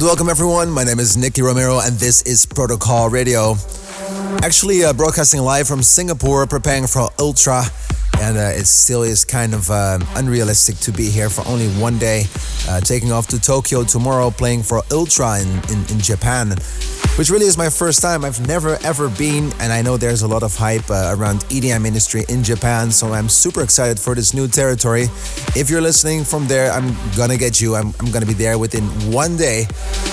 and welcome everyone. My name is Nicky Romero and this is Protocol Radio. Actually, uh, broadcasting live from Singapore, preparing for Ultra and uh, it still is kind of uh, unrealistic to be here for only one day. Uh, taking off to Tokyo tomorrow, playing for Ultra in, in, in, Japan, which really is my first time. I've never ever been, and I know there's a lot of hype uh, around EDM industry in Japan, so I'm super excited for this new territory. If you're listening from there, I'm gonna get you. I'm, I'm gonna be there within one day.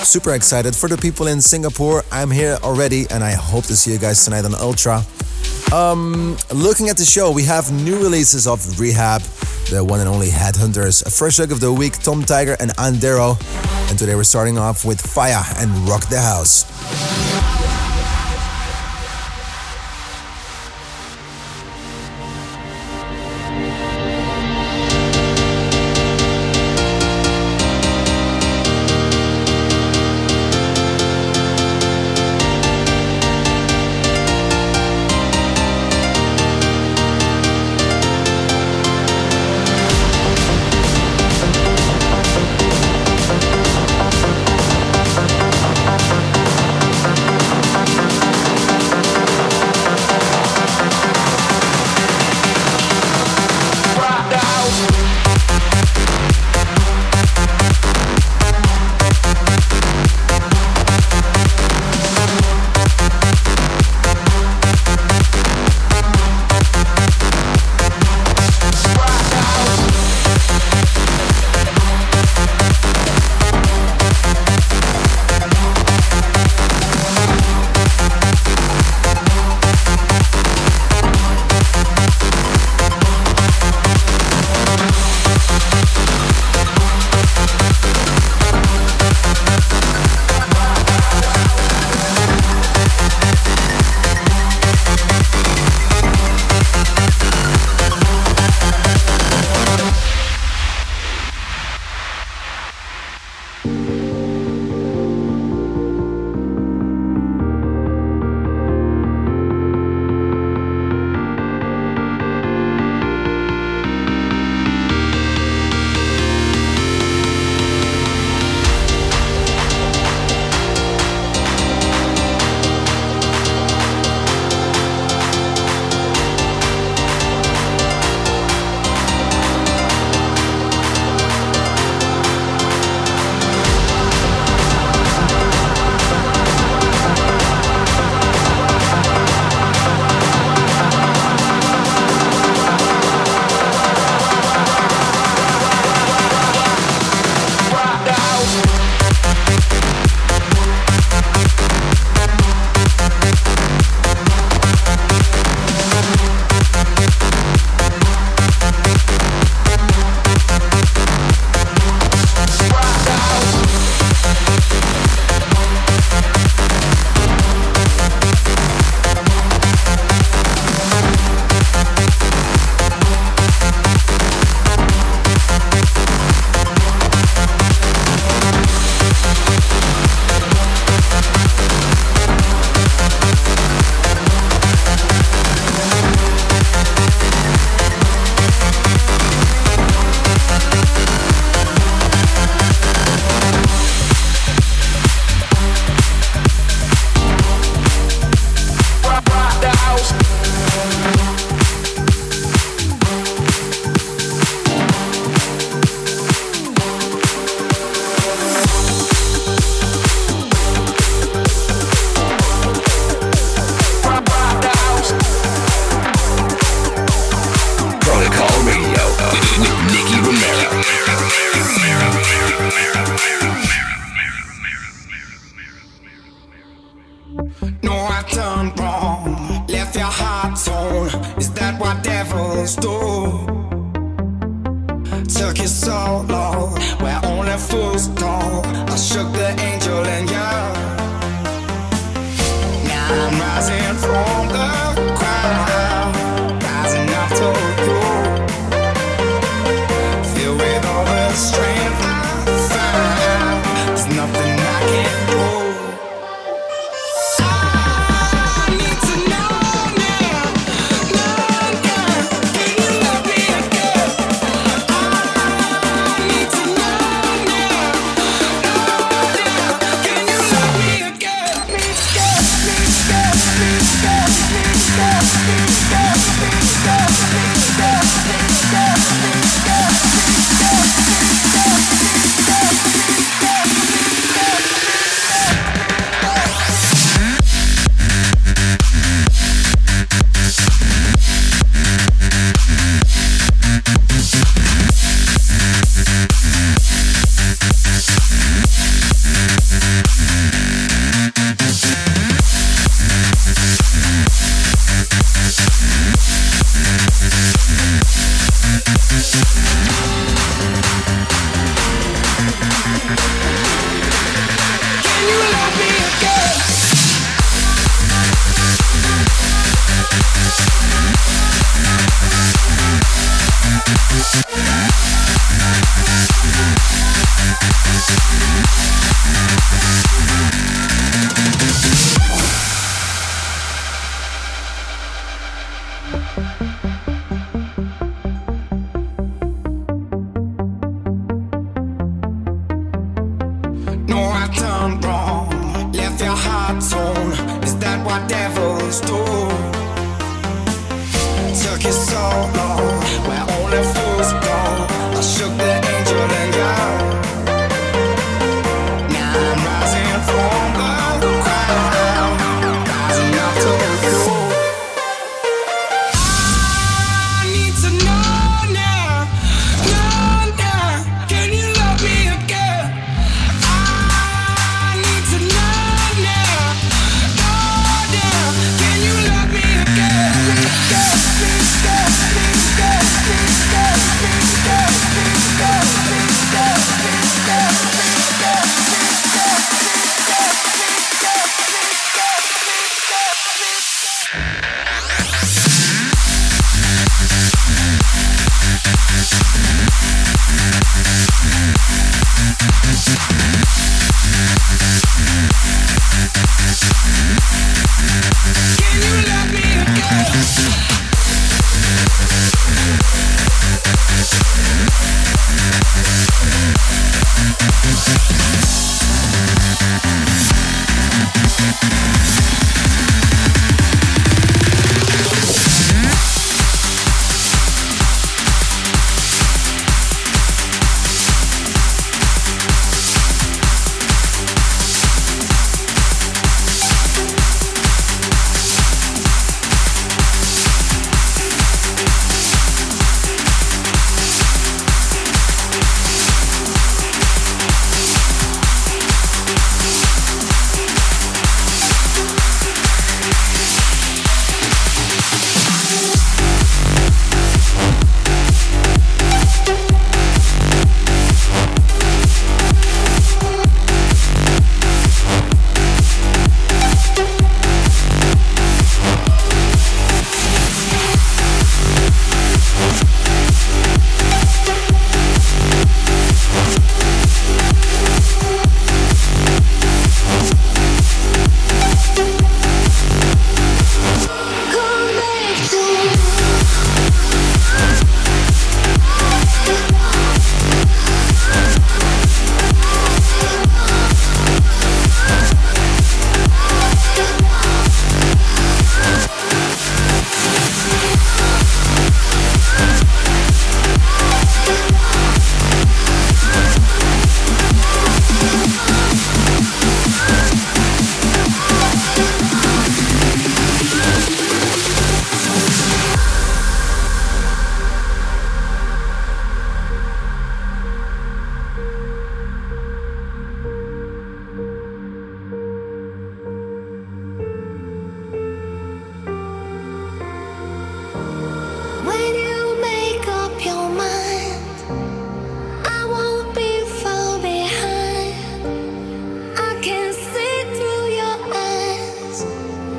Super excited for the people in Singapore. I'm here already, and I hope to see you guys tonight on Ultra. Um, looking at the show, we have new releases of R3HAB, the one and only Headhunterz, a fresh look of the week, Tom Tiger and Andero. And today we're starting off with Fire and Rock the House. and from No, I done wrong. Left your heart torn. Is that what devils do?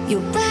You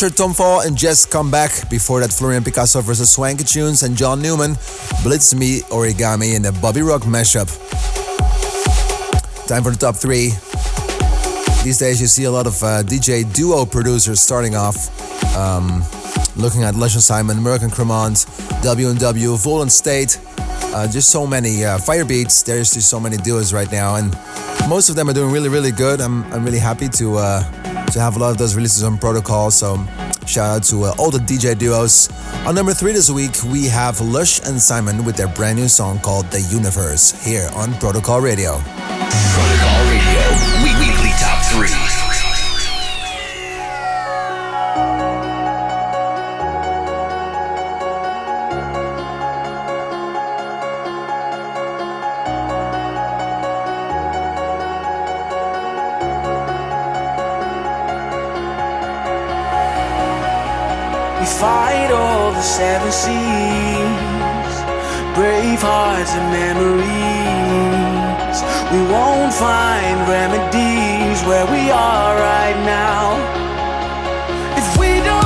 heard Tom Fall and Just Come Back. Before that, Florian Picasso versus Swanky Tunes and John Newman, Blitz Me Origami in the Bobby Rock mashup. Time for the top three. These days, you see a lot of uh, DJ duo producers starting off. Um, looking at Lush Simon, Merk and Kremont, W&W, Volt and State. Uh, just so many uh, Firebeatz. There's just so many duos right now, and most of them are doing really, really good. I'm, I'm really happy to uh, to have a lot of those releases on Protocol. So shout out to uh, all the DJ duos. On number three this week, we have Lush and Simon with their brand new song called The Universe here on Protocol Radio. Protocol Radio, we weekly top three. Seven seas, brave hearts and memories. We won't find remedies where we are right now. chains.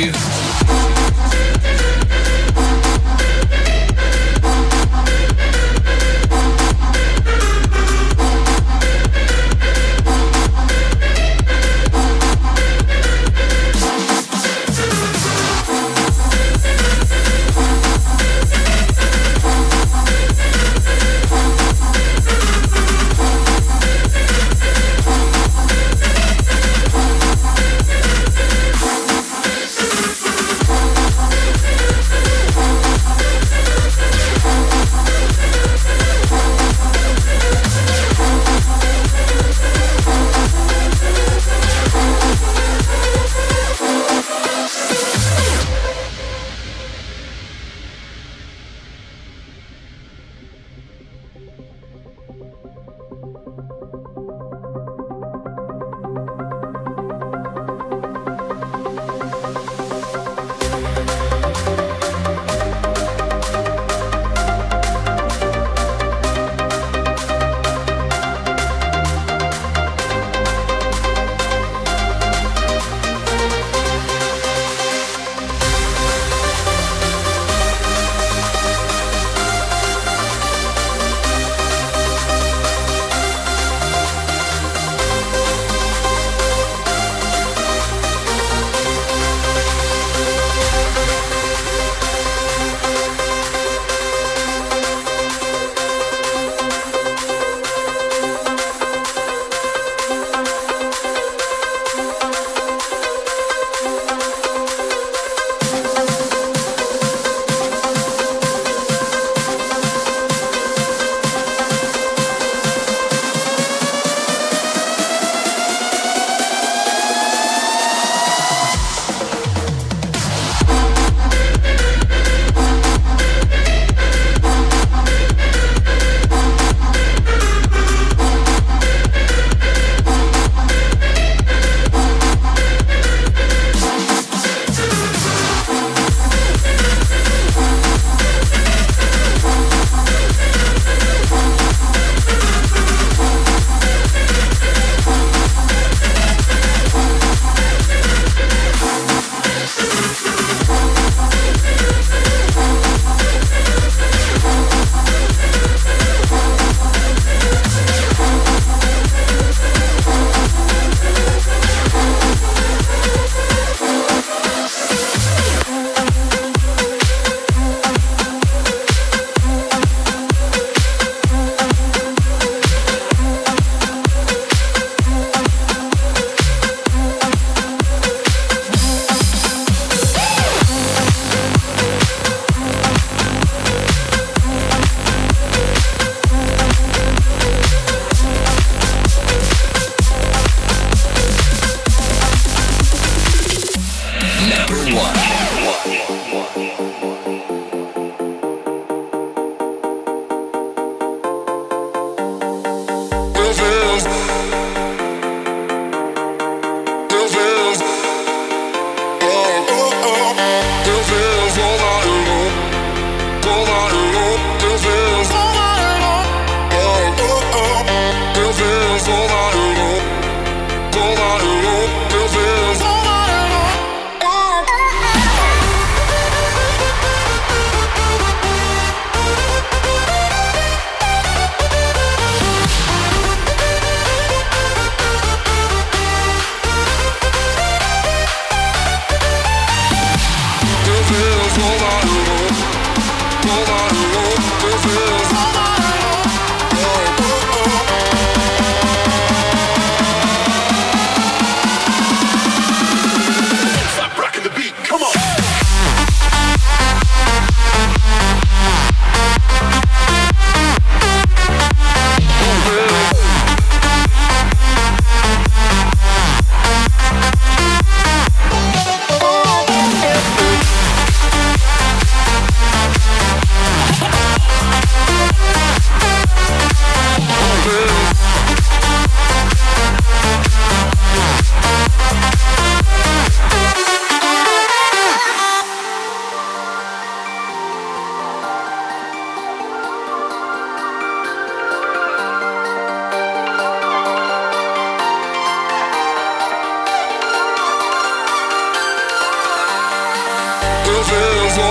you. bones. Was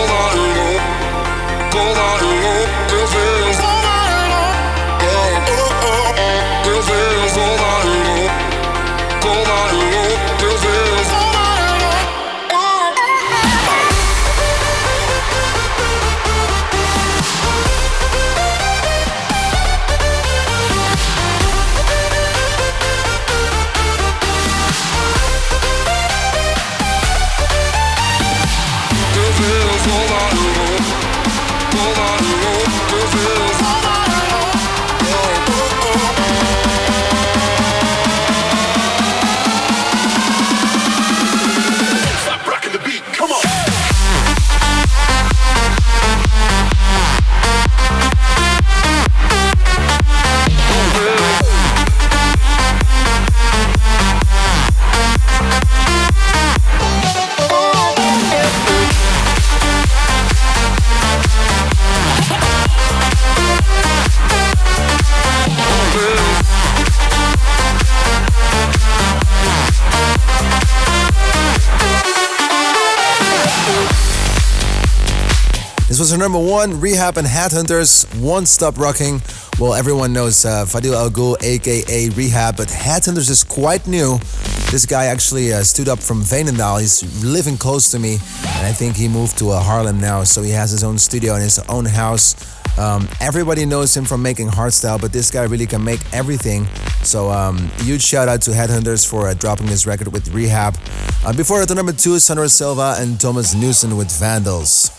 one, R3HAB and Headhunterz, One Stop Rocking. Well, everyone knows uh, Fadil El Ghoul, aka R3HAB, but Headhunterz is quite new. This guy actually uh, stood up from Veenendaal. He's living close to me, and I think he moved to uh, Haarlem now, so he has his own studio and his own house. Um, everybody knows him from making hardstyle, but this guy really can make everything. So, um, huge shout out to Headhunterz for uh, dropping this record with R3HAB. Uh, before the number two, Sandro Silva and Thomas Newson with Vandals.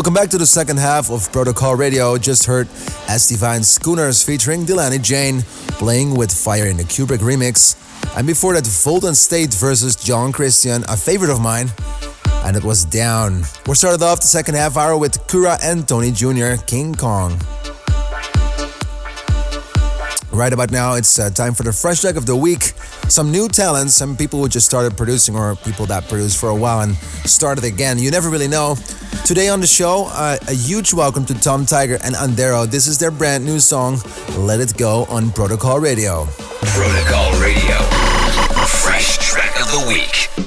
Welcome back to the second half of Protocol Radio. Just heard S Divine Schooners featuring Delaney Jane playing with Fire in the Kubrick remix. And before that, Volt and State versus John Christian, a favorite of mine. And it was Down. We started off the second half hour with Kura and Tony Jr., King Kong. Right about now, it's uh, time for the fresh track of the week. Some new talents, some people who just started producing, or people that produced for a while and started again. You never really know. Today on the show, uh, a huge welcome to Tom Tiger and Andero. This is their brand new song, Let It Go, on Protocol Radio. Protocol Radio. Fresh track of the week.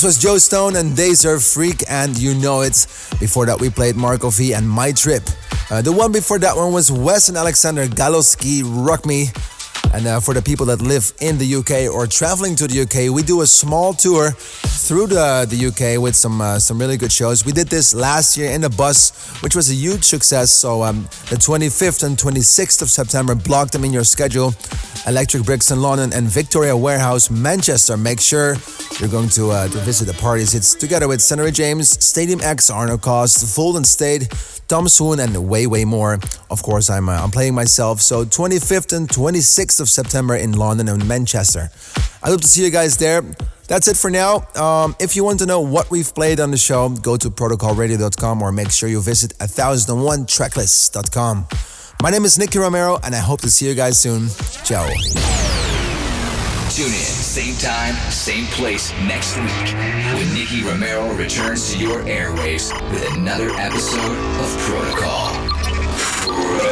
This was Joe Stone and Serve Freak, and you know it. Before that, we played Marco V and My Trip. Uh, the one before that one was Wes and Alexander Galoski Rock Me. And uh, for the people that live in the UK or traveling to the UK, we do a small tour through the, the UK with some uh, some really good shows. We did this last year in the bus, which was a huge success. So um, the 25th and 26th of September, block them in your schedule. Electric Brixton London and Victoria Warehouse, Manchester. Make sure you're going to, uh, to visit the parties. It's together with Senator James, Stadium X, Arno Cost, Volt and State, Tom Swoon, and way, way more. Of course, I'm, uh, I'm playing myself. So 25th and 26th of September in London and Manchester. I hope to see you guys there. That's it for now. Um, if you want to know what we've played on the show, go to protocolradio.com or make sure you visit 1001tracklist.com. My name is Nicky Romero, and I hope to see you guys soon. Ciao. Tune in, same time, same place next week when Nicky Romero returns to your airwaves with another episode of Protocol. Protocol.